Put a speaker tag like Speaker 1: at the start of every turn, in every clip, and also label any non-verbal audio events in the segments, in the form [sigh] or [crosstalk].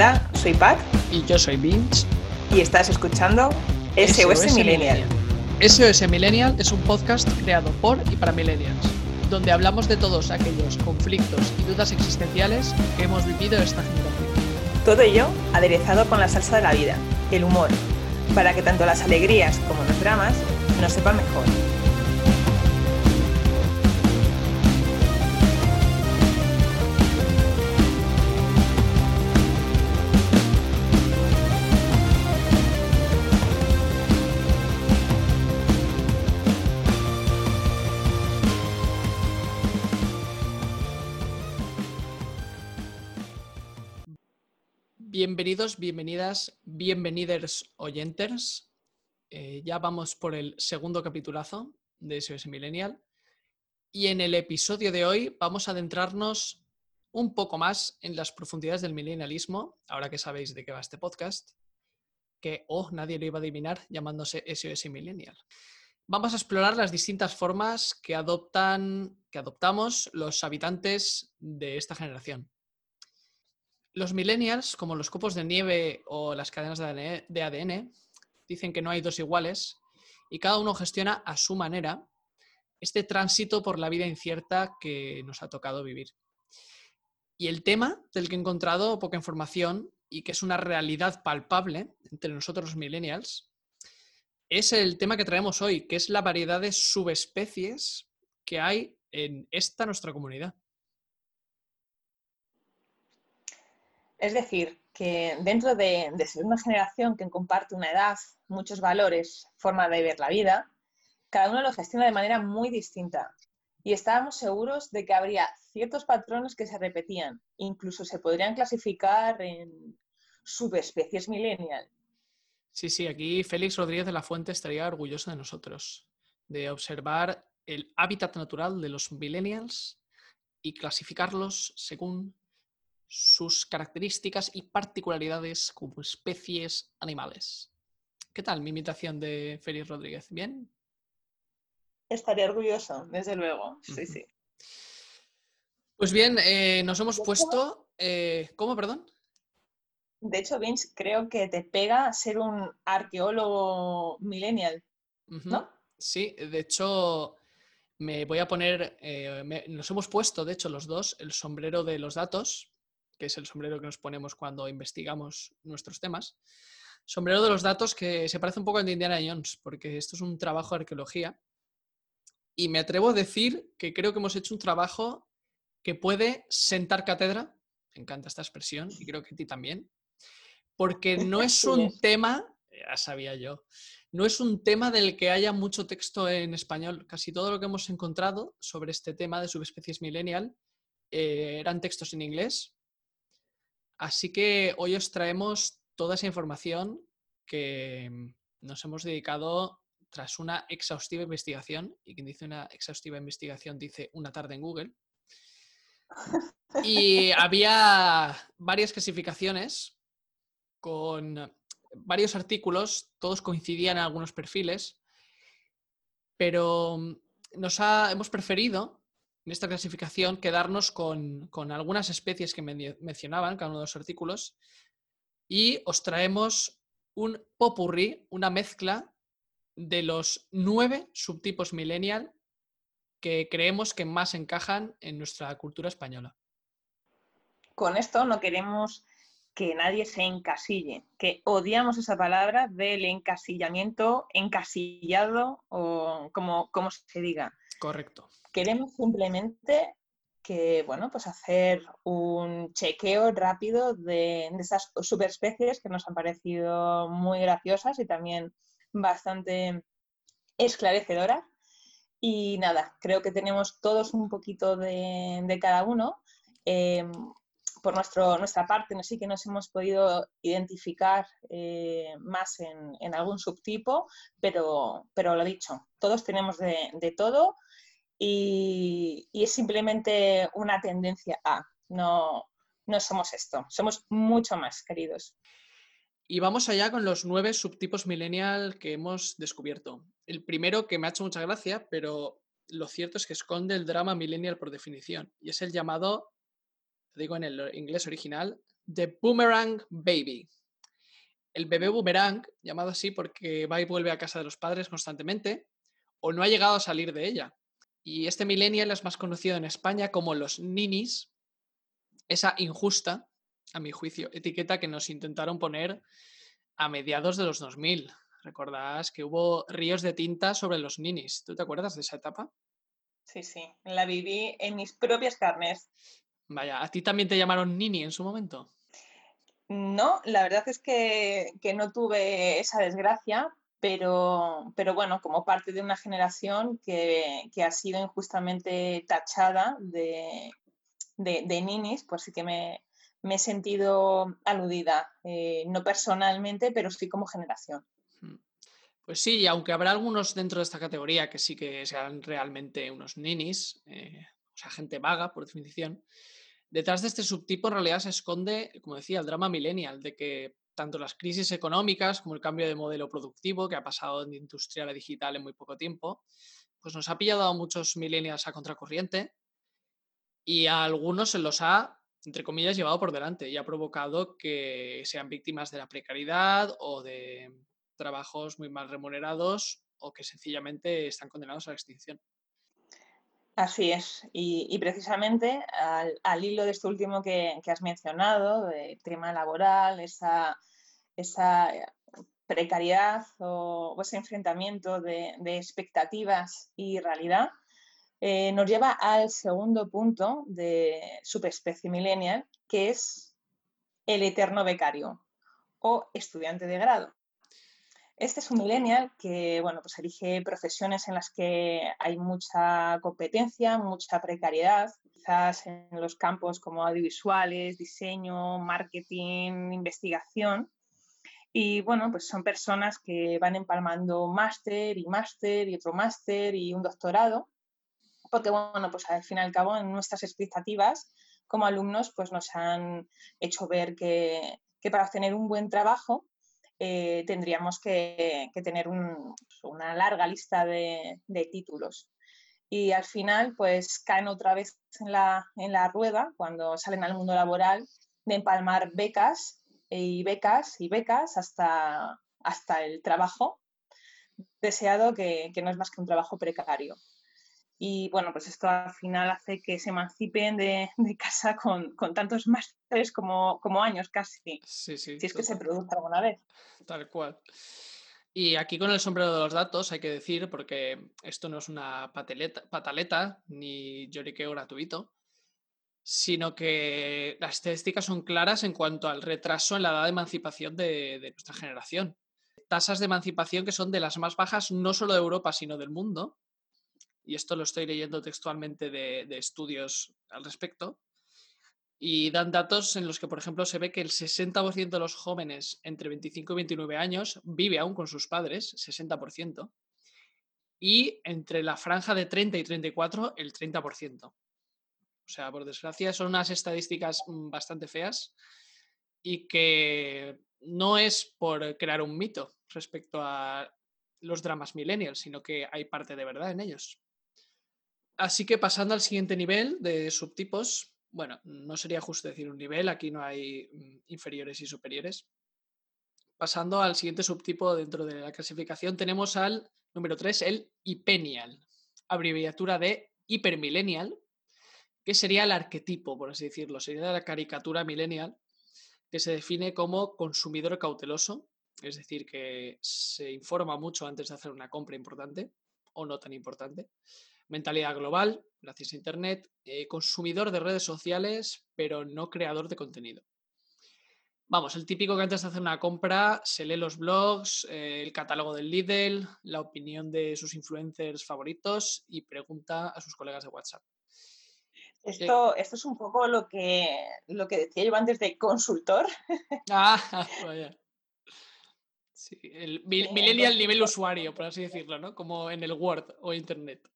Speaker 1: Hola, soy Pat.
Speaker 2: Y yo soy Vince.
Speaker 1: Y estás escuchando SOS, Millennial.
Speaker 2: SOS Millennial es un podcast creado por y para millennials, donde hablamos de todos aquellos conflictos y dudas existenciales que hemos vivido esta generación.
Speaker 1: Todo ello aderezado con la salsa de la vida, el humor, para que tanto las alegrías como los dramas nos sepan mejor.
Speaker 2: Bienvenidos, bienvenidas, bienveniders oyenters. Eh, ya vamos por el segundo capitulazo de SOS Millennial. Y en el episodio de hoy vamos a adentrarnos un poco más en las profundidades del millennialismo, ahora que sabéis de qué va este podcast, que, oh, nadie lo iba a adivinar llamándose SOS Millennial. Vamos a explorar las distintas formas que adoptan, que adoptamos los habitantes de esta generación los millennials, como los copos de nieve o las cadenas de ADN, dicen que no hay dos iguales y cada uno gestiona a su manera este tránsito por la vida incierta que nos ha tocado vivir. Y el tema del que he encontrado poca información y que es una realidad palpable entre nosotros los millennials es el tema que traemos hoy, que es la variedad de subespecies que hay en esta nuestra comunidad.
Speaker 1: Es decir, que dentro de, ser una generación que comparte una edad, muchos valores, forma de ver la vida, cada uno lo gestiona de manera muy distinta. Y estábamos seguros de que habría ciertos patrones que se repetían, incluso se podrían clasificar en subespecies millennial.
Speaker 2: Sí, sí, aquí Félix Rodríguez de la Fuente estaría orgulloso de nosotros, de observar el hábitat natural de los millennials y clasificarlos según sus características y particularidades como especies animales. ¿Qué tal mi imitación de Félix Rodríguez? ¿Bien?
Speaker 1: Estaría orgulloso, desde luego. Sí, sí.
Speaker 2: Pues bien, eh, nos hemos puesto. Eh, ¿Cómo, perdón?
Speaker 1: De hecho, Vince, creo que te pega ser un arqueólogo millennial, ¿no?
Speaker 2: Sí, de hecho, me voy a poner. Eh, nos hemos puesto, de hecho, los dos, el sombrero de los datos, que es el sombrero que nos ponemos cuando investigamos nuestros temas. Sombrero de los datos que se parece un poco al de Indiana Jones, porque esto es un trabajo de arqueología. Y me atrevo a decir que creo que hemos hecho un trabajo que puede sentar cátedra. Me encanta esta expresión y creo que a ti también. Porque [laughs] no es un tema, ya sabía yo, no es un tema del que haya mucho texto en español. Casi todo lo que hemos encontrado sobre este tema de subespecies millennial eh, eran textos en inglés Así que hoy os traemos toda esa información que mm, nos hemos dedicado tras una exhaustiva investigación, y quien dice una exhaustiva investigación dice una tarde en Google. Y [laughs] había varias clasificaciones con varios artículos, todos coincidían en algunos perfiles, pero mm, nos hemos preferido en esta clasificación quedarnos con, algunas especies que mencionaban cada uno de los artículos y os traemos un popurrí, una mezcla de los nueve subtipos millennial que creemos que más encajan en nuestra cultura española.
Speaker 1: Con esto no queremos que nadie se encasille, que odiamos esa palabra del encasillamiento, encasillado o como, como se diga.
Speaker 2: Correcto.
Speaker 1: Queremos simplemente que, bueno, pues hacer un chequeo rápido de, esas subespecies que nos han parecido muy graciosas y también bastante esclarecedoras. Y nada, creo que tenemos todos un poquito de, cada uno. Em, por nuestra parte, no sí que nos hemos podido identificar eh, más en, algún subtipo, pero, pero lo dicho, todos tenemos de todo y, es simplemente una tendencia a, no, no somos esto, somos mucho más queridos.
Speaker 2: Y vamos allá con los nueve subtipos millennial que hemos descubierto. El primero que me ha hecho mucha gracia, pero lo cierto es que esconde el drama millennial por definición, y es el llamado, digo en el inglés original, The Boomerang Baby. El bebé boomerang, llamado así porque va y vuelve a casa de los padres constantemente, o no ha llegado a salir de ella. Y este millennial es más conocido en España como los ninis, esa injusta, a mi juicio, etiqueta que nos intentaron poner a mediados de los 2000. Recordás que hubo ríos de tinta sobre los ninis. ¿Tú te acuerdas de esa etapa?
Speaker 1: Sí, sí, la viví en mis propias carnes.
Speaker 2: Vaya, ¿a ti también te llamaron nini en su momento?
Speaker 1: No, la verdad es que, no tuve esa desgracia, pero, pero, bueno, como parte de una generación que, ha sido injustamente tachada de, de, ninis, pues sí que me, he sentido aludida, eh, no personalmente, pero sí como generación. Hmm.
Speaker 2: Pues sí, aunque habrá algunos dentro de esta categoría que sí que sean realmente unos ninis, eh, o sea, gente vaga, por definición, Detrás de este subtipo en realidad se esconde, como decía, el drama millennial, de que tanto las crisis económicas como el cambio de modelo productivo que ha pasado de industrial a digital en muy poco tiempo, pues nos ha pillado a muchos millennials a contracorriente y a algunos se los ha, entre comillas, llevado por delante y ha provocado que sean víctimas de la precariedad o de trabajos muy mal remunerados o que sencillamente están condenados a la extinción.
Speaker 1: Así es, y, precisamente al, hilo de esto último que, has mencionado, el tema laboral, esa, precariedad o, ese enfrentamiento de, expectativas y realidad, eh, nos lleva al segundo punto de subespecie millennial, que es el eterno becario o estudiante de grado. Este es un millennial que, bueno, pues elige profesiones en las que hay mucha competencia, mucha precariedad, quizás en los campos como audiovisuales, diseño, marketing, investigación. Y bueno, pues son personas que van empalmando máster y máster y otro máster y un doctorado, porque bueno, pues al fin y al cabo en nuestras expectativas como alumnos pues nos han hecho ver que, que para obtener un buen trabajo eh, tendríamos que, tener una larga lista de, títulos. Y al final, pues caen otra vez en la, rueda cuando salen al mundo laboral de empalmar becas y becas y becas hasta, hasta el trabajo deseado que no es más que un trabajo precario. Y bueno, pues esto al final hace que se emancipen de, [laughs] casa con, tantos másteres como, como años casi.
Speaker 2: Sí, sí.
Speaker 1: Si es que se produce alguna vez.
Speaker 2: Tal cual. Y aquí con el sombrero de los datos hay que decir, porque esto no es una pataleta ni lloriqueo gratuito, sino que las estadísticas son claras en cuanto al retraso en la edad de emancipación de, de nuestra generación. Tasas de emancipación que son de las más bajas no solo de Europa, sino del mundo y esto lo estoy leyendo textualmente de, estudios al respecto, y dan datos en los que, por ejemplo, se ve que el 60% de los jóvenes entre 25 y 29 años vive aún con sus padres, 60%, y entre la franja de 30 y 34, el 30%. O sea, por desgracia, son unas estadísticas mm, bastante feas y que no es por crear un mito respecto a los dramas millennials, sino que hay parte de verdad en ellos. Así que pasando al siguiente nivel de subtipos, bueno, no sería justo decir un nivel, aquí no hay mm, inferiores y superiores. Pasando al siguiente subtipo dentro de la clasificación, tenemos al número 3, el hypenial, abreviatura de hipermillennial, que sería el arquetipo, por así decirlo, sería la caricatura millennial, que se define como consumidor cauteloso, es decir, que se informa mucho antes de hacer una compra importante o no tan importante mentalidad global, gracias a Internet, eh, consumidor de redes sociales, pero no creador de contenido. Vamos, el típico que antes de hacer una compra se lee los blogs, eh, el catálogo del Lidl, la opinión de sus influencers favoritos y pregunta a sus colegas de WhatsApp.
Speaker 1: Esto, esto es un poco lo que, lo que decía yo antes de consultor.
Speaker 2: Ah, [laughs] [laughs] vaya. Sí, el millennial nivel usuario, por así decirlo, ¿no? Como en el Word o Internet.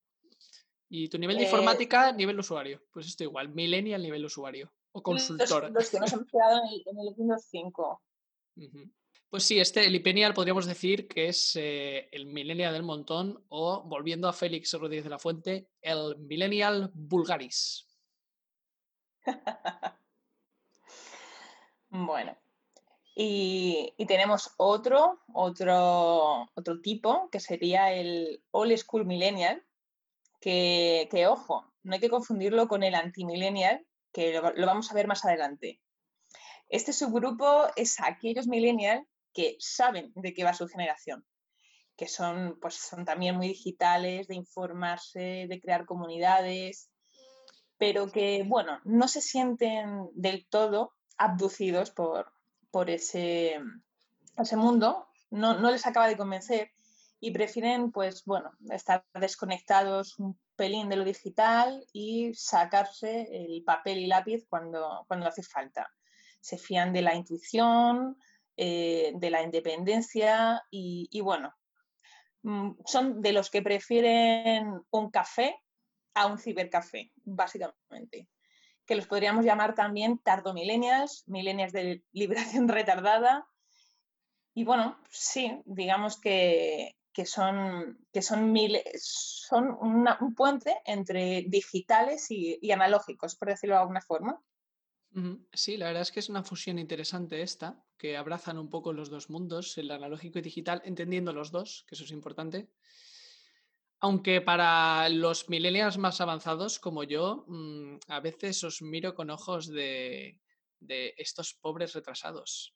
Speaker 2: Y tu nivel de eh, informática, nivel usuario. Pues esto igual, millennial nivel usuario o consultor.
Speaker 1: Los, que nos hemos quedado en el, Windows 5.
Speaker 2: Pues sí, este, el Ipenial podríamos decir que es eh, el millennial del montón o, volviendo a Félix Rodríguez de la Fuente, el millennial vulgaris. [laughs]
Speaker 1: Bueno, y, tenemos otro, otro, otro tipo que sería el Old School Millennial, que, ojo, no hay que confundirlo con el anti-millennial, que lo, vamos a ver más adelante. Este subgrupo es aquellos millennials que saben de qué va su generación, que son, pues, son también muy digitales, de informarse, de crear comunidades, pero que, bueno, no se sienten del todo abducidos por, por ese, ese mundo, no, no, les acaba de convencer y prefieren, pues bueno, estar desconectados un pelín de lo digital y sacarse el papel y lápiz cuando, cuando hace falta. Se fían de la intuición, eh, de la independencia y, bueno, mm, son de los que prefieren un café a un cibercafé, básicamente que los podríamos llamar también tardomilenias, milenias de [laughs] liberación retardada. Y bueno, sí, digamos que, son, que son, son un puente entre digitales y, analógicos, por decirlo de alguna forma.
Speaker 2: Sí, la verdad es que es una fusión interesante esta, que abrazan un poco los dos mundos, el analógico y digital, entendiendo los dos, que eso es importante. Aunque para los millennials más avanzados como yo, mm, a veces os miro con ojos de, estos pobres retrasados.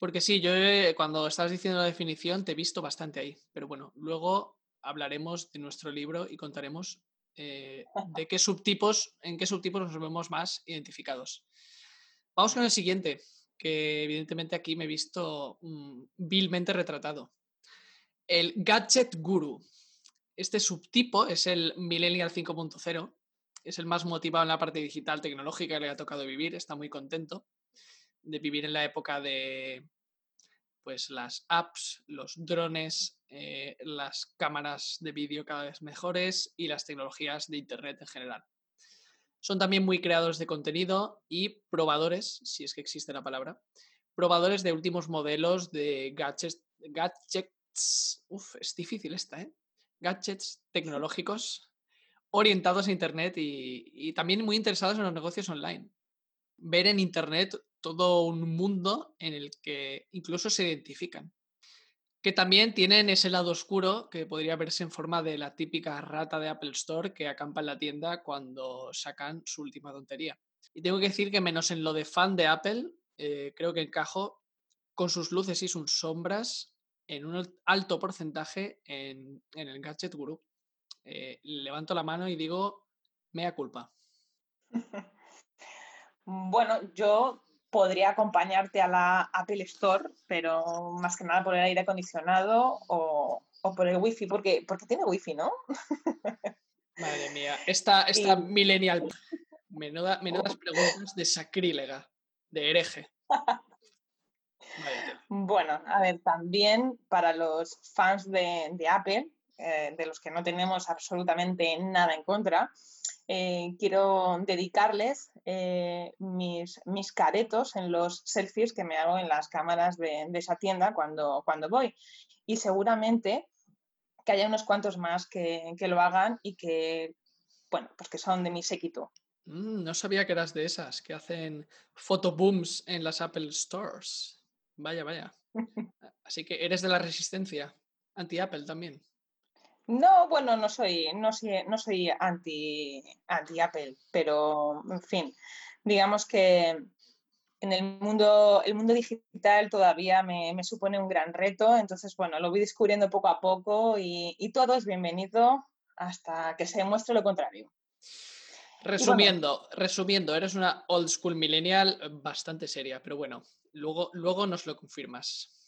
Speaker 2: Porque sí, yo cuando estabas diciendo la definición te he visto bastante ahí. Pero bueno, luego hablaremos de nuestro libro y contaremos eh, de qué subtipos, en qué subtipos nos vemos más identificados. Vamos con el siguiente, que evidentemente aquí me he visto mm, vilmente retratado. El Gadget Guru. Este subtipo es el Millennial 5.0, es el más motivado en la parte digital tecnológica que le ha tocado vivir, está muy contento de vivir en la época de pues las apps, los drones, eh, las cámaras de vídeo cada vez mejores y las tecnologías de Internet en general. Son también muy creadores de contenido y probadores, si es que existe la palabra, probadores de últimos modelos de gadgets. gadgets es difícil esta, ¿eh? gadgets tecnológicos orientados a Internet y, también muy interesados en los negocios online. Ver en Internet todo un mundo en el que incluso se identifican. Que también tienen ese lado oscuro que podría verse en forma de la típica rata de Apple Store que acampa en la tienda cuando sacan su última tontería. Y tengo que decir que menos en lo de fan de Apple, eh, creo que encajo con sus luces y sus sombras en un alto porcentaje en, el Gadget Guru. Eh, levanto la mano y digo, mea culpa. [laughs]
Speaker 1: Bueno, yo podría acompañarte a la Apple Store, pero más que nada por el aire acondicionado o, por el wifi, porque, porque tiene wifi, ¿no? [laughs]
Speaker 2: Madre mía, esta, esta millennial, menudas preguntas de sacrílega, de hereje. [laughs]
Speaker 1: Bueno, a ver, también para los fans de, Apple, eh, de los que no tenemos absolutamente nada en contra, eh, quiero dedicarles eh, mis, mis, caretos en los selfies que me hago en las cámaras de, esa tienda cuando, cuando voy. Y seguramente que haya unos cuantos más que, lo hagan y que, bueno, pues que son de mi séquito.
Speaker 2: Mm, no sabía que eras de esas, que hacen photobooms en las Apple Stores. Vaya, vaya. [laughs] Así que eres de la resistencia, anti-Apple también.
Speaker 1: No, bueno, no soy, no soy, no soy anti, anti Apple, pero en fin, digamos que en el mundo, el mundo digital todavía me, supone un gran reto, entonces bueno, lo voy descubriendo poco a poco y, todo es bienvenido hasta que se demuestre lo contrario.
Speaker 2: Resumiendo, resumiendo, eres una old school millennial bastante seria, pero bueno, luego, luego nos lo confirmas.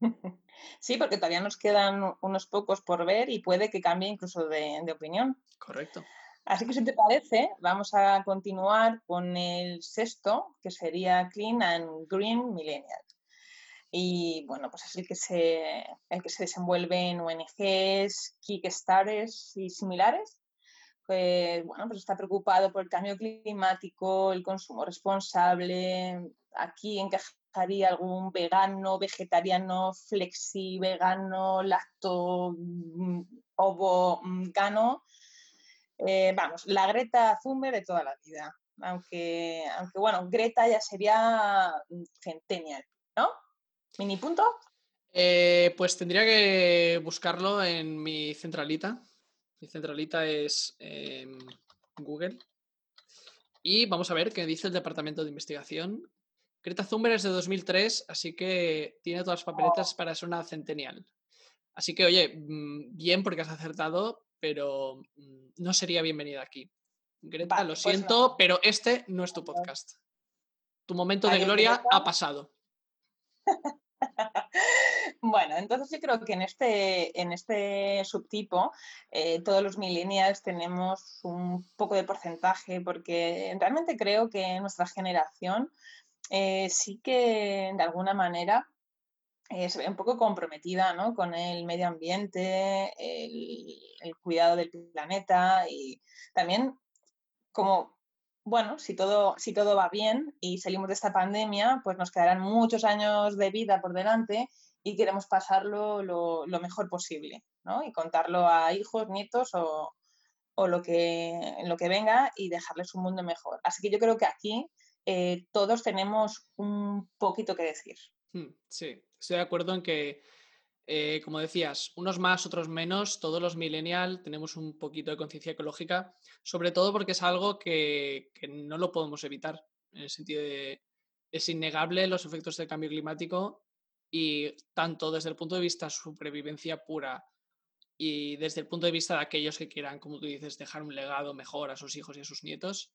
Speaker 2: [laughs]
Speaker 1: Sí, porque todavía nos quedan unos pocos por ver y puede que cambie incluso de, opinión.
Speaker 2: Correcto.
Speaker 1: Así que si te parece, vamos a continuar con el sexto, que sería Clean and Green Millennial. Y bueno, pues es el que se, el que se desenvuelve en ONGs, Kickstarters y similares. bueno, pues está preocupado por el cambio climático, el consumo responsable. Aquí encaja haría algún vegano, vegetariano, flexi, vegano, lacto, mm, ovo, mm, gano. Eh, vamos, la Greta Thunberg de toda la vida. Aunque, aunque bueno, Greta ya sería centennial, ¿no? ¿Mini punto?
Speaker 2: Eh, pues tendría que buscarlo en mi centralita. Mi centralita es Google. Y vamos a ver qué dice el departamento de investigación. Greta Thunberg es de 2003, así que tiene todas las papeletas para ser una centennial. Así que, oye, mm, bien porque has acertado, pero mm, no sería bienvenida aquí. Greta, lo pues siento, pero este no es tu podcast. Tu momento de gloria ha pasado. [laughs]
Speaker 1: Bueno, entonces yo creo que en este, en este subtipo eh, todos los millennials tenemos un poco de porcentaje porque realmente creo que nuestra generación eh, sí que de alguna manera se ve un poco comprometida con el medio ambiente, el, cuidado del planeta y también como bueno, si todo, si todo va bien y salimos de esta pandemia, pues nos quedarán muchos años de vida por delante y queremos pasarlo lo, mejor posible, ¿no? Y contarlo a hijos, nietos o, lo, que, lo que venga y dejarles un mundo mejor. Así que yo creo que aquí eh, todos tenemos un poquito que decir.
Speaker 2: Hmm, sí, estoy de acuerdo en que eh, como decías, unos más, otros menos, todos los millennials tenemos un poquito de conciencia ecológica, sobre todo porque es algo que, no lo podemos evitar, en el sentido de es innegable los efectos del cambio climático y tanto desde el punto de vista de supervivencia pura y desde el punto de vista de aquellos que quieran, como tú dices, dejar un legado mejor a sus hijos y a sus nietos,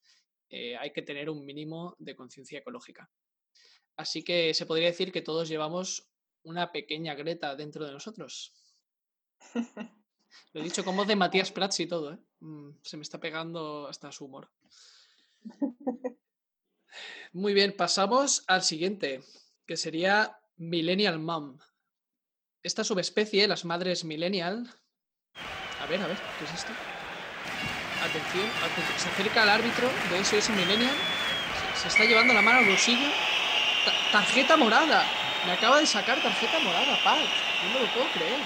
Speaker 2: eh, hay que tener un mínimo de conciencia ecológica. Así que se podría decir que todos llevamos una pequeña Greta dentro de nosotros. [laughs] Lo he dicho como de Matías Prats y todo, ¿eh? mm, Se me está pegando hasta su humor. [laughs] Muy bien, pasamos al siguiente, que sería Millennial Mom. Esta subespecie, las madres millennial. A ver, a ver, ¿qué es esto? Atención, atención. Se acerca al árbitro de SOS Millennial. Se, está llevando la mano al bolsillo. tarjeta morada. Me acaba de sacar tarjeta morada, Pat. No me lo puedo creer.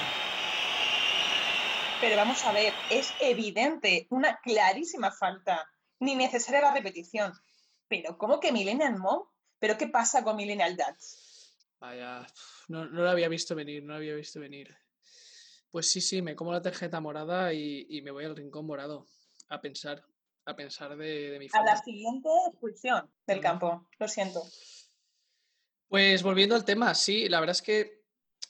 Speaker 1: Pero vamos a ver, es evidente, una clarísima falta. Ni necesaria la repetición. Pero, ¿cómo que Millennial Mom? ¿Pero qué pasa con Millennial Dad?
Speaker 2: Vaya, no, lo había visto venir, no lo había visto venir. Pues sí, sí, me como la tarjeta morada y, me voy al rincón morado a pensar, a pensar de, mi
Speaker 1: falta. A la siguiente expulsión del campo, lo siento.
Speaker 2: Pues volviendo al tema, sí, la verdad es que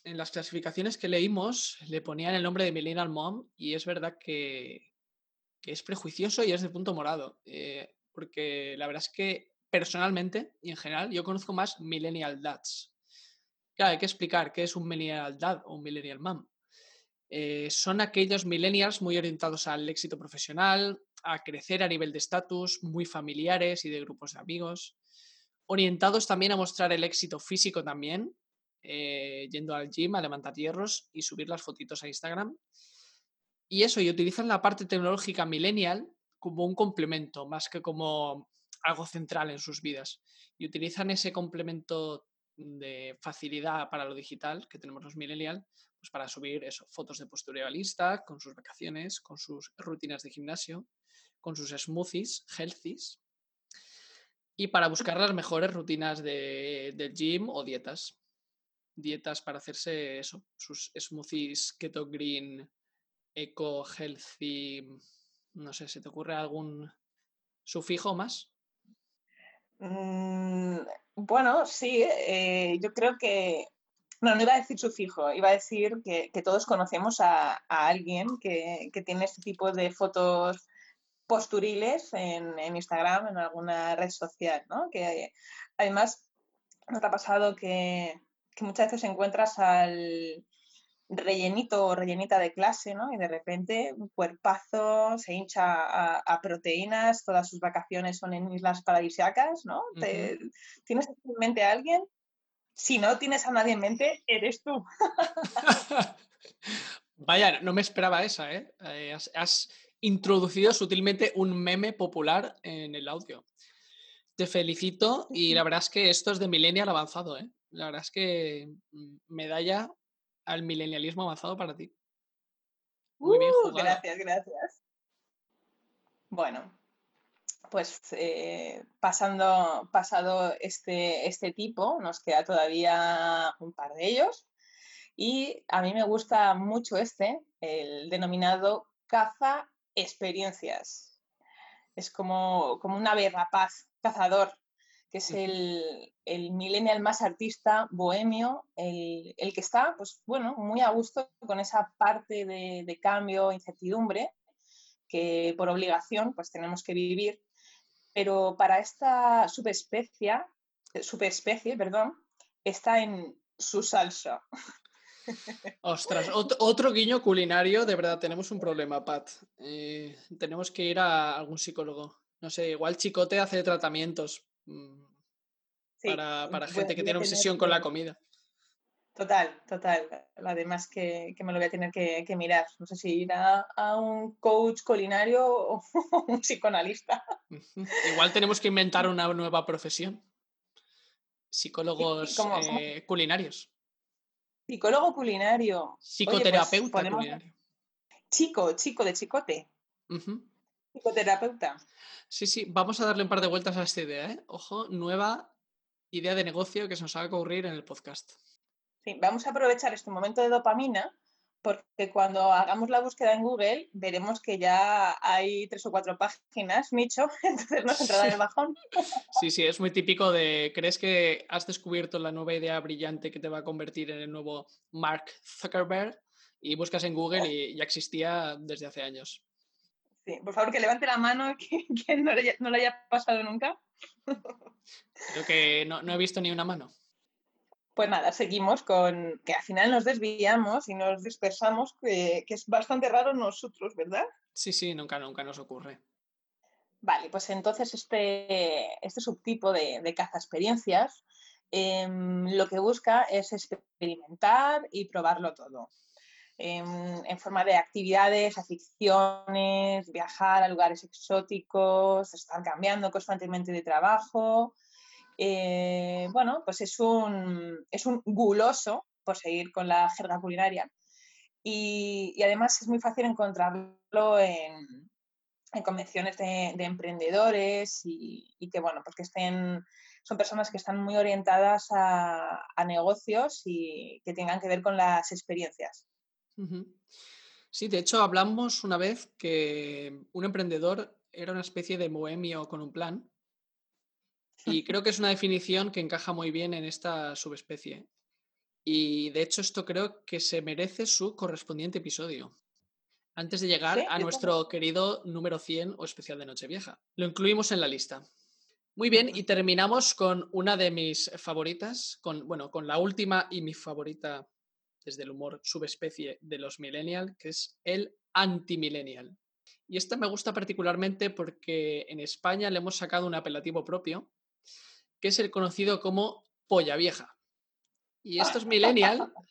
Speaker 2: en las clasificaciones que leímos le ponían el nombre de Millennial Mom y es verdad que, es prejuicioso y es de punto morado. Eh, porque la verdad es que personalmente y en general yo conozco más Millennial Dads. Claro, hay que explicar qué es un Millennial Dad o un Millennial Mom. Eh, son aquellos millennials muy orientados al éxito profesional, a crecer a nivel de estatus, muy familiares y de grupos de amigos orientados también a mostrar el éxito físico también, eh, yendo al gym a levantar hierros y subir las fotitos a Instagram. Y eso, y utilizan la parte tecnológica millennial como un complemento, más que como algo central en sus vidas. Y utilizan ese complemento de facilidad para lo digital que tenemos los millennials, pues para subir eso, fotos de postura realista, con sus vacaciones, con sus rutinas de gimnasio, con sus smoothies, healthies, y para buscar las mejores rutinas de, del gym o dietas. Dietas para hacerse eso, sus smoothies keto green, eco, healthy. No sé, ¿se te ocurre algún sufijo más?
Speaker 1: Mm, bueno, sí, eh, yo creo que. No, no iba a decir sufijo, iba a decir que, todos conocemos a, alguien que, que, tiene este tipo de fotos posturiles en, Instagram, en alguna red social, ¿no? Que además nos ha pasado que, muchas veces encuentras al rellenito o rellenita de clase, ¿no? Y de repente un cuerpazo se hincha a, proteínas, todas sus vacaciones son en islas paradisíacas, ¿no? ¿Tienes en mente a alguien? Si no tienes a nadie en mente, eres tú. [laughs]
Speaker 2: Vaya, no me esperaba esa, ¿eh? eh has, introducido sutilmente un meme popular en el audio. Te felicito y la verdad es que esto es de millennial avanzado, ¿eh? La verdad es que mm, medalla al millennialismo avanzado para ti.
Speaker 1: Muy bien uh, Gracias, gracias. Bueno, pues eh, pasando, pasado este, este tipo, nos queda todavía un par de ellos. Y a mí me gusta mucho este, el denominado caza experiencias. Es como, como un ave rapaz, cazador, que es el, el millennial más artista, bohemio, el, que está, pues bueno, muy a gusto con esa parte de, de cambio, incertidumbre, que por obligación pues tenemos que vivir pero para esta subespecie, eh, subespecie perdón, está en su salsa. [laughs]
Speaker 2: Ostras, otro guiño culinario, de verdad, tenemos un problema, Pat. Eh, tenemos que ir a algún psicólogo. No sé, igual Chicote hace tratamientos mm, para, gente que tiene obsesión con la comida.
Speaker 1: Total, total. Además que, me lo voy a tener que, mirar. No sé si ir a, un coach culinario o [laughs] un psicoanalista.
Speaker 2: Igual tenemos que inventar una nueva profesión. Psicólogos eh, culinarios.
Speaker 1: Psicólogo culinario.
Speaker 2: Pues Psicoterapeuta culinario.
Speaker 1: Chico, chico de chicote. Psicoterapeuta.
Speaker 2: Sí, sí, vamos a darle un par de vueltas a esta idea. ¿eh? Ojo, nueva idea de negocio que se nos va a ocurrir en el podcast
Speaker 1: vamos a aprovechar este momento de dopamina porque cuando hagamos la búsqueda en Google veremos que ya hay tres o cuatro páginas, nicho, [laughs] entonces nos entrará en el bajón.
Speaker 2: Sí, sí, es muy típico de, ¿crees que has descubierto la nueva idea brillante que te va a convertir en el nuevo Mark Zuckerberg? Y buscas en Google y ya existía desde hace años.
Speaker 1: Sí, por favor que levante la mano [laughs] quien, no, le, no, haya pasado nunca.
Speaker 2: Creo que no, no he visto ni una mano.
Speaker 1: Pues nada, seguimos con que al final nos desviamos y nos dispersamos, que, es bastante raro nosotros, ¿verdad?
Speaker 2: Sí, sí, nunca, nunca nos ocurre.
Speaker 1: Vale, pues entonces este, este subtipo de, de caza experiencias em, lo que busca es experimentar y probarlo todo. En, en, forma de actividades, aficiones, viajar a lugares exóticos, estar cambiando constantemente de trabajo, eh, bueno, pues es un, es un guloso, por seguir con la jerga culinaria, y, además es muy fácil encontrarlo en, convenciones de, emprendedores y, que, bueno, pues estén, son personas que están muy orientadas a, negocios y que tengan que ver con las experiencias.
Speaker 2: Sí, de hecho hablamos una vez que un emprendedor era una especie de bohemio con un plan y [laughs] creo que es una definición que encaja muy bien en esta subespecie. Y de hecho esto creo que se merece su correspondiente episodio. Antes de llegar a nuestro querido número 100 o especial de Nochevieja. Lo incluimos en la lista. Muy bien, y terminamos con una de mis favoritas, con, bueno, con la última y mi favorita desde el humor subespecie de los millennial, que es el antimillennial. Y esta me gusta particularmente porque en España le hemos sacado un apelativo propio que es el conocido como polla vieja. Y esto es millennial. [laughs]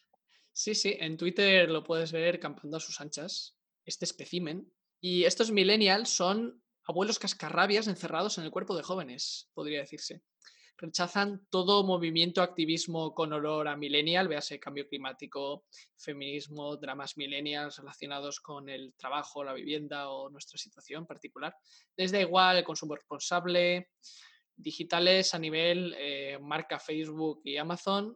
Speaker 2: Sí, sí, en Twitter lo puedes ver campando a sus anchas, este especimen. Y estos millennials son abuelos cascarrabias encerrados en el cuerpo de jóvenes, podría decirse. Rechazan todo movimiento activismo con olor a millennial, véase cambio climático, feminismo, dramas millennials relacionados con el trabajo, la vivienda o nuestra situación particular. Les da igual el consumo responsable, digitales a nivel eh, marca Facebook y Amazon,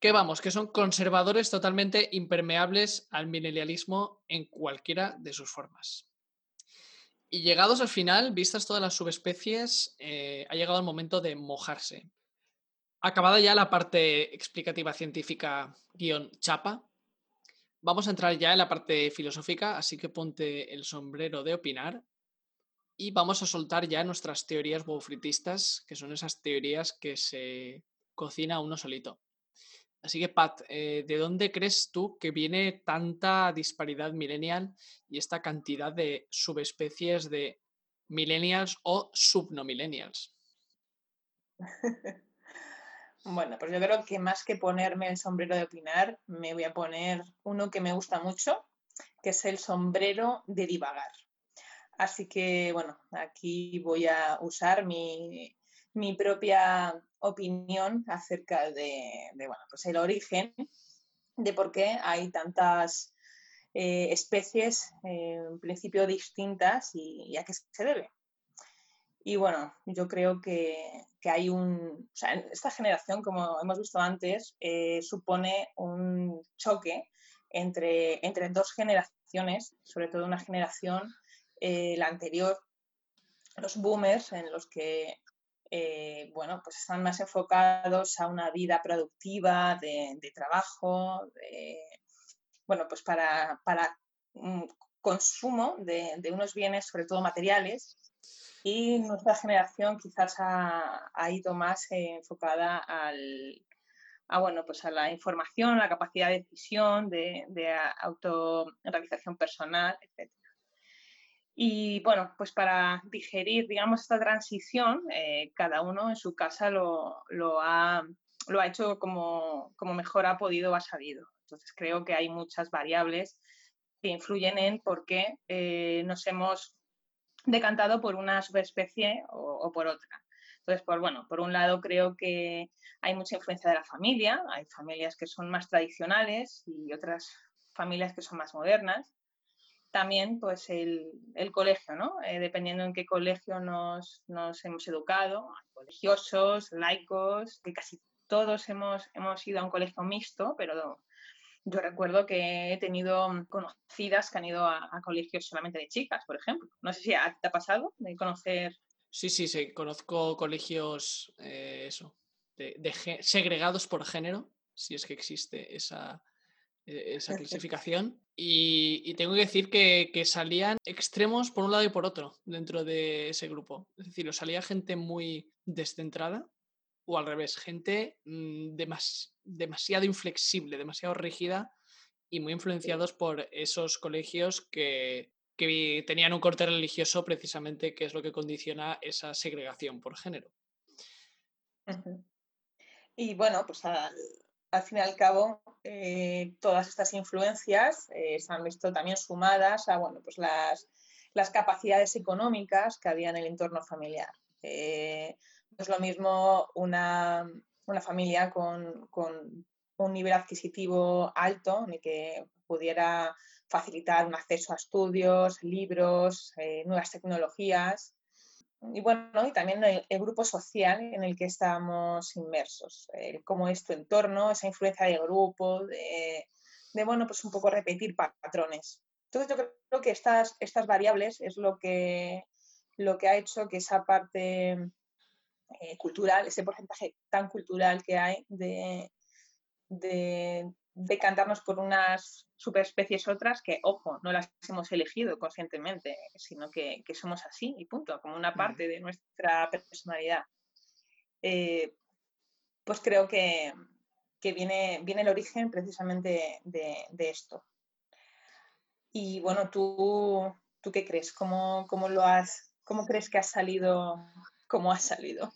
Speaker 2: que vamos, que son conservadores totalmente impermeables al milenialismo en cualquiera de sus formas. Y llegados al final, vistas todas las subespecies, eh, ha llegado el momento de mojarse. Acabada ya la parte explicativa científica guion chapa, vamos a entrar ya en la parte filosófica, así que ponte el sombrero de opinar y vamos a soltar ya nuestras teorías bofritistas, que son esas teorías que se cocina uno solito. Así que, Pat, eh, ¿de dónde crees tú que viene tanta disparidad millennial y esta cantidad de subespecies de millennials o subnomillennials? [laughs]
Speaker 1: Bueno, pues yo creo que más que ponerme el sombrero de opinar, me voy a poner uno que me gusta mucho, que es el sombrero de divagar. Así que, bueno, aquí voy a usar mi, propia opinión acerca de, bueno, pues el origen de por qué hay tantas eh, especies, en principio distintas, y, a qué se debe. Y bueno, yo creo que, hay un, o sea, esta generación, como hemos visto antes, eh, supone un choque entre, entre dos generaciones, sobre todo una generación, eh, la anterior, los boomers, en los que eh, bueno, pues están más enfocados a una vida productiva de, trabajo, bueno, pues para, para consumo de, unos bienes, sobre todo materiales, y nuestra generación quizás ha, ido más enfocada al, a, bueno, pues a la información, a la capacidad de decisión, de, de autorrealización personal, etc. Y bueno, pues para digerir, digamos, esta transición, eh, cada uno en su casa lo, lo, ha, lo ha hecho como, como, mejor ha podido o ha sabido. Entonces creo que hay muchas variables que influyen en por qué eh, nos hemos decantado por una subespecie o, por otra. Entonces, por, bueno, por un lado creo que hay mucha influencia de la familia, hay familias que son más tradicionales y otras familias que son más modernas también pues el, colegio, ¿no? Eh, dependiendo en qué colegio nos, hemos educado, colegiosos, laicos, que casi todos hemos, hemos ido a un colegio mixto, pero yo recuerdo que he tenido conocidas que han ido a, colegios solamente de chicas, por ejemplo. No sé si te ha pasado de conocer.
Speaker 2: Sí, sí, sí, conozco colegios, eh, eso, segregados por género, si es que existe esa, e-, esa clasificación. Y, tengo que decir que, salían extremos por un lado y por otro dentro de ese grupo. Es decir, salía gente muy descentrada o al revés, gente mm, demasiado inflexible, demasiado rígida y muy influenciados por esos colegios que, tenían un corte religioso precisamente, que es lo que condiciona esa segregación por género.
Speaker 1: Y bueno, pues al, al fin y al cabo, eh, todas estas influencias eh, se han visto también sumadas a bueno, pues las, capacidades económicas que había en el entorno familiar. Eh, no es lo mismo una, familia con, un nivel adquisitivo alto, ni que pudiera facilitar un acceso a estudios, libros, nuevas tecnologías, y bueno, y también el, grupo social en el que estamos inmersos, cómo es tu entorno, esa influencia de grupo, de, bueno, pues un poco repetir patrones. Entonces yo creo que estas, estas variables es lo que, lo que ha hecho que esa parte eh, cultural, ese porcentaje tan cultural que hay de, decantarnos por unas superespecies otras que, ojo, no las hemos elegido conscientemente, sino que, somos así y punto, como una parte de nuestra personalidad. Eh, pues creo que, viene, viene el origen precisamente de, esto. Y bueno, ¿tú, tú qué crees? ¿Cómo, lo has, ¿Cómo crees que ha salido? ¿Cómo ha salido?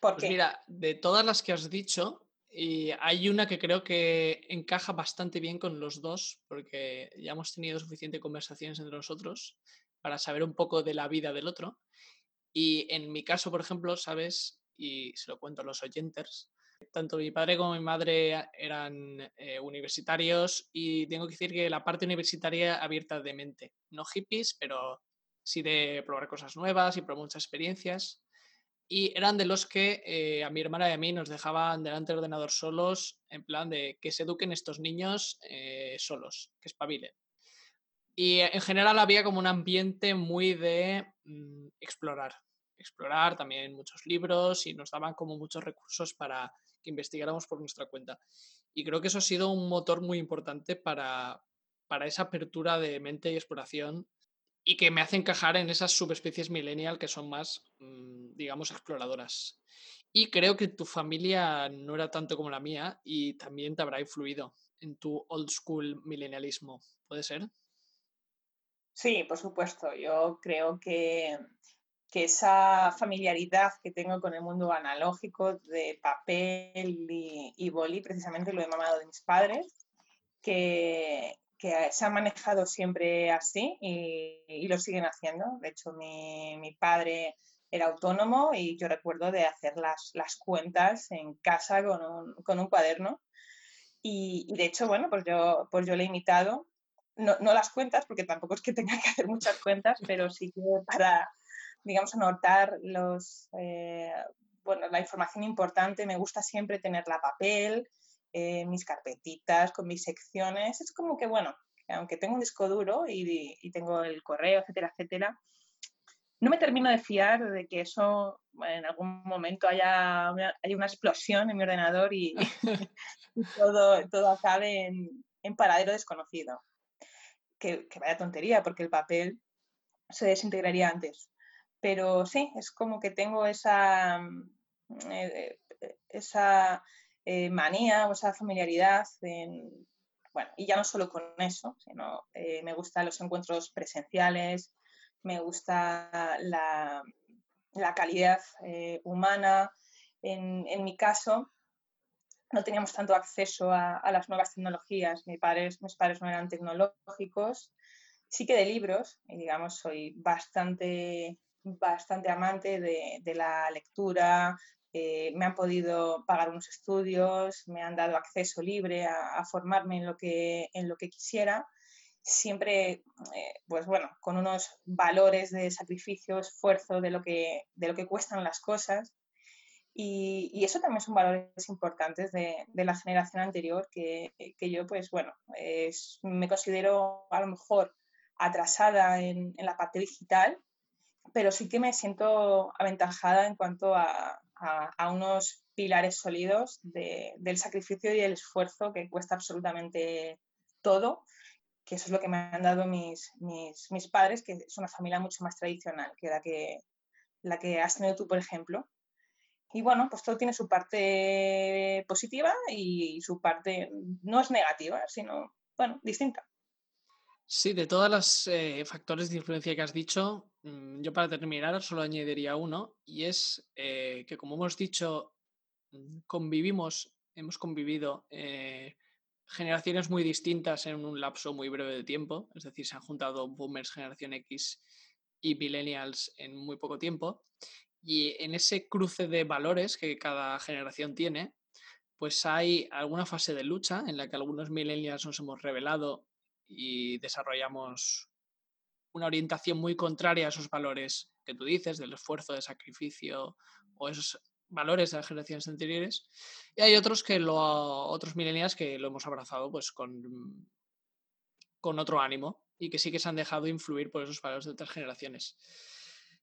Speaker 2: ¿Por pues mira, de todas las que has dicho, y hay una que creo que encaja bastante bien con los dos, porque ya hemos tenido suficiente conversaciones entre nosotros para saber un poco de la vida del otro. Y en mi caso, por ejemplo, sabes, y se lo cuento a los oyentes, tanto mi padre como mi madre eran eh, universitarios y tengo que decir que la parte universitaria abierta de mente, no hippies, pero sí de probar cosas nuevas y probar muchas experiencias y eran de los que eh, a mi hermana y a mí nos dejaban delante del ordenador solos, en plan de que se eduquen estos niños eh, solos, que espabilen. Y en general había como un ambiente muy de mm, explorar, explorar también muchos libros y nos daban como muchos recursos para que investigáramos por nuestra cuenta. Y creo que eso ha sido un motor muy importante para, para esa apertura de mente y exploración y que me hace encajar en esas subespecies millennial que son más, mm, digamos, exploradoras. Y creo que tu familia no era tanto como la mía y también te habrá influido en tu old school millennialismo. ¿Puede ser?
Speaker 1: Sí, por supuesto. Yo creo que, esa familiaridad que tengo con el mundo analógico de papel y, y boli, precisamente lo he mamado de mis padres, que, que se han manejado siempre así y, lo siguen haciendo. De hecho, mi, padre era autónomo y yo recuerdo de hacer las, las cuentas en casa con un, con un cuaderno. Y, de hecho, bueno, pues yo, pues yo le he imitado, no, no, las cuentas, porque tampoco es que tenga que hacer muchas cuentas, pero sí que para, digamos, anotar los, bueno, la información importante. Me gusta siempre tenerla papel, mis carpetitas con mis secciones. Es como que, bueno, aunque tengo un disco duro y, y tengo el correo, etcétera, etcétera, no me termino de fiar de que eso en algún momento haya una, una explosión en mi ordenador y, [laughs] [laughs] todo, todo acabe en, paradero desconocido. Que, vaya tontería, porque el papel se desintegraría antes. Pero sí, es como que tengo esa, eh, esa eh, manía esa familiaridad bueno, y ya no solo con eso, sino eh, me gustan los encuentros presenciales, me gusta la, calidad eh, humana. En, mi caso, no teníamos tanto acceso a, las nuevas tecnologías. Mis padres, mis padres no eran tecnológicos. Sí que de libros, y digamos, soy bastante, bastante amante de, la lectura. Eh, me han podido pagar unos estudios, me han dado acceso libre a, a formarme en lo que, en lo que quisiera siempre, eh, pues bueno, con unos valores de sacrificio, esfuerzo, de lo que, de lo que cuestan las cosas. Y, eso también son valores importantes de, la generación anterior que, yo, pues bueno, me considero a lo mejor atrasada en, la parte digital, pero sí que me siento aventajada en cuanto a, unos pilares sólidos del sacrificio y el esfuerzo que cuesta absolutamente todo que eso es lo que me han dado mis, mis, mis, padres, que es una familia mucho más tradicional que la que, la que has tenido tú, por ejemplo. Y bueno, pues todo tiene su parte positiva y su parte no es negativa, sino, bueno, distinta.
Speaker 2: Sí, de todos los eh, factores de influencia que has dicho, yo para terminar solo añadiría uno, y es eh, que como hemos dicho, mm, convivimos, hemos convivido eh, generaciones muy distintas en un lapso muy breve de tiempo, es decir, se han juntado boomers, generación X y millennials en muy poco tiempo, y en ese cruce de valores que cada generación tiene, pues hay alguna fase de lucha en la que algunos millennials nos hemos revelado y desarrollamos una orientación muy contraria a esos valores que tú dices, del esfuerzo, de sacrificio o esos valores de las generaciones anteriores. Y hay otros que lo, otros millennials que lo hemos abrazado pues con, con otro ánimo y que sí que se han dejado influir por esos valores de otras generaciones.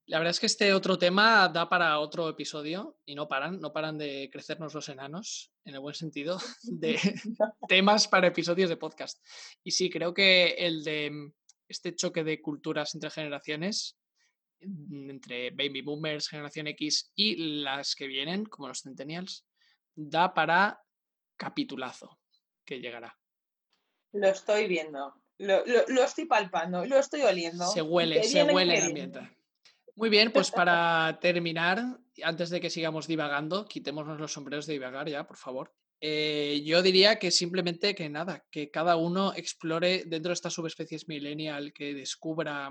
Speaker 2: La verdad es que este otro tema da para otro episodio y no paran, no paran de crecernos los enanos, en el buen sentido, [laughs] de [laughs] temas para episodios de podcast. Y sí, creo que el de este choque de culturas entre generaciones Mm, entre baby boomers, generación X y las que vienen, como los centennials, da para capitulazo que llegará.
Speaker 1: Lo estoy viendo, lo, estoy palpando, lo estoy oliendo.
Speaker 2: Se huele, se huele el ambiente. Muy bien, pues [laughs] para terminar, antes de que sigamos divagando, quitémonos los sombreros de divagar ya, por favor. Eh, yo diría que simplemente que nada, que cada uno explore dentro de estas subespecies millennial, que descubra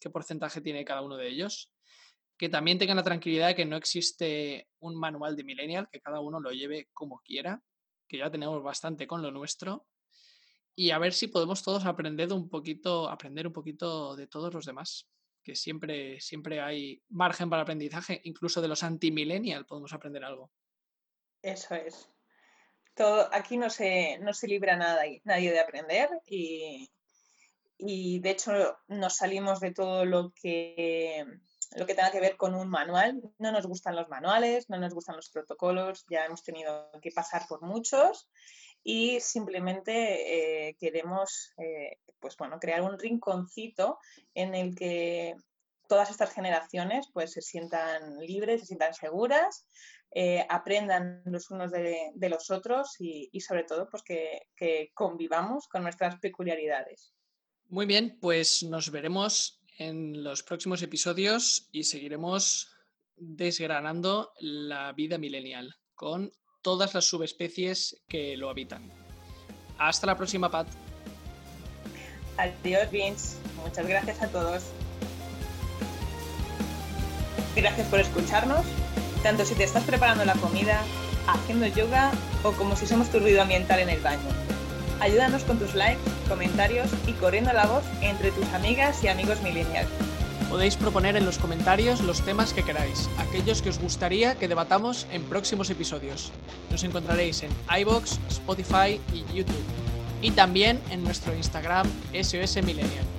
Speaker 2: qué porcentaje tiene cada uno de ellos. Que también tengan la tranquilidad de que no existe un manual de millennial, que cada uno lo lleve como quiera, que ya tenemos bastante con lo nuestro. Y a ver si podemos todos aprender un poquito, aprender un poquito de todos los demás. Que siempre, siempre hay margen para aprendizaje, incluso de los anti-millennial podemos aprender algo.
Speaker 1: Eso es. Todo, aquí no se, no se libra nada, nadie de aprender y, y de hecho nos salimos de todo lo que, lo que tenga que ver con un manual. No nos gustan los manuales, no nos gustan los protocolos, ya hemos tenido que pasar por muchos y simplemente eh, queremos eh, pues bueno, crear un rinconcito en el que todas estas generaciones pues se sientan libres, se sientan seguras, eh, aprendan los unos de, los otros y, sobre todo pues que convivamos con nuestras peculiaridades.
Speaker 2: Muy bien, pues nos veremos en los próximos episodios y seguiremos desgranando la vida milenial con todas las subespecies que lo habitan. Hasta la próxima, Pat.
Speaker 1: Adiós, Vince. Muchas gracias a todos. Gracias por escucharnos, tanto si te estás preparando la comida, haciendo yoga o como si somos tu ruido ambiental en el baño. Ayúdanos con tus likes, comentarios y corriendo la voz entre tus amigas y amigos millennials.
Speaker 2: Podéis proponer en los comentarios los temas que queráis, aquellos que os gustaría que debatamos en próximos episodios. Nos encontraréis en iBox, Spotify y YouTube. Y también en nuestro Instagram SOS Millennial.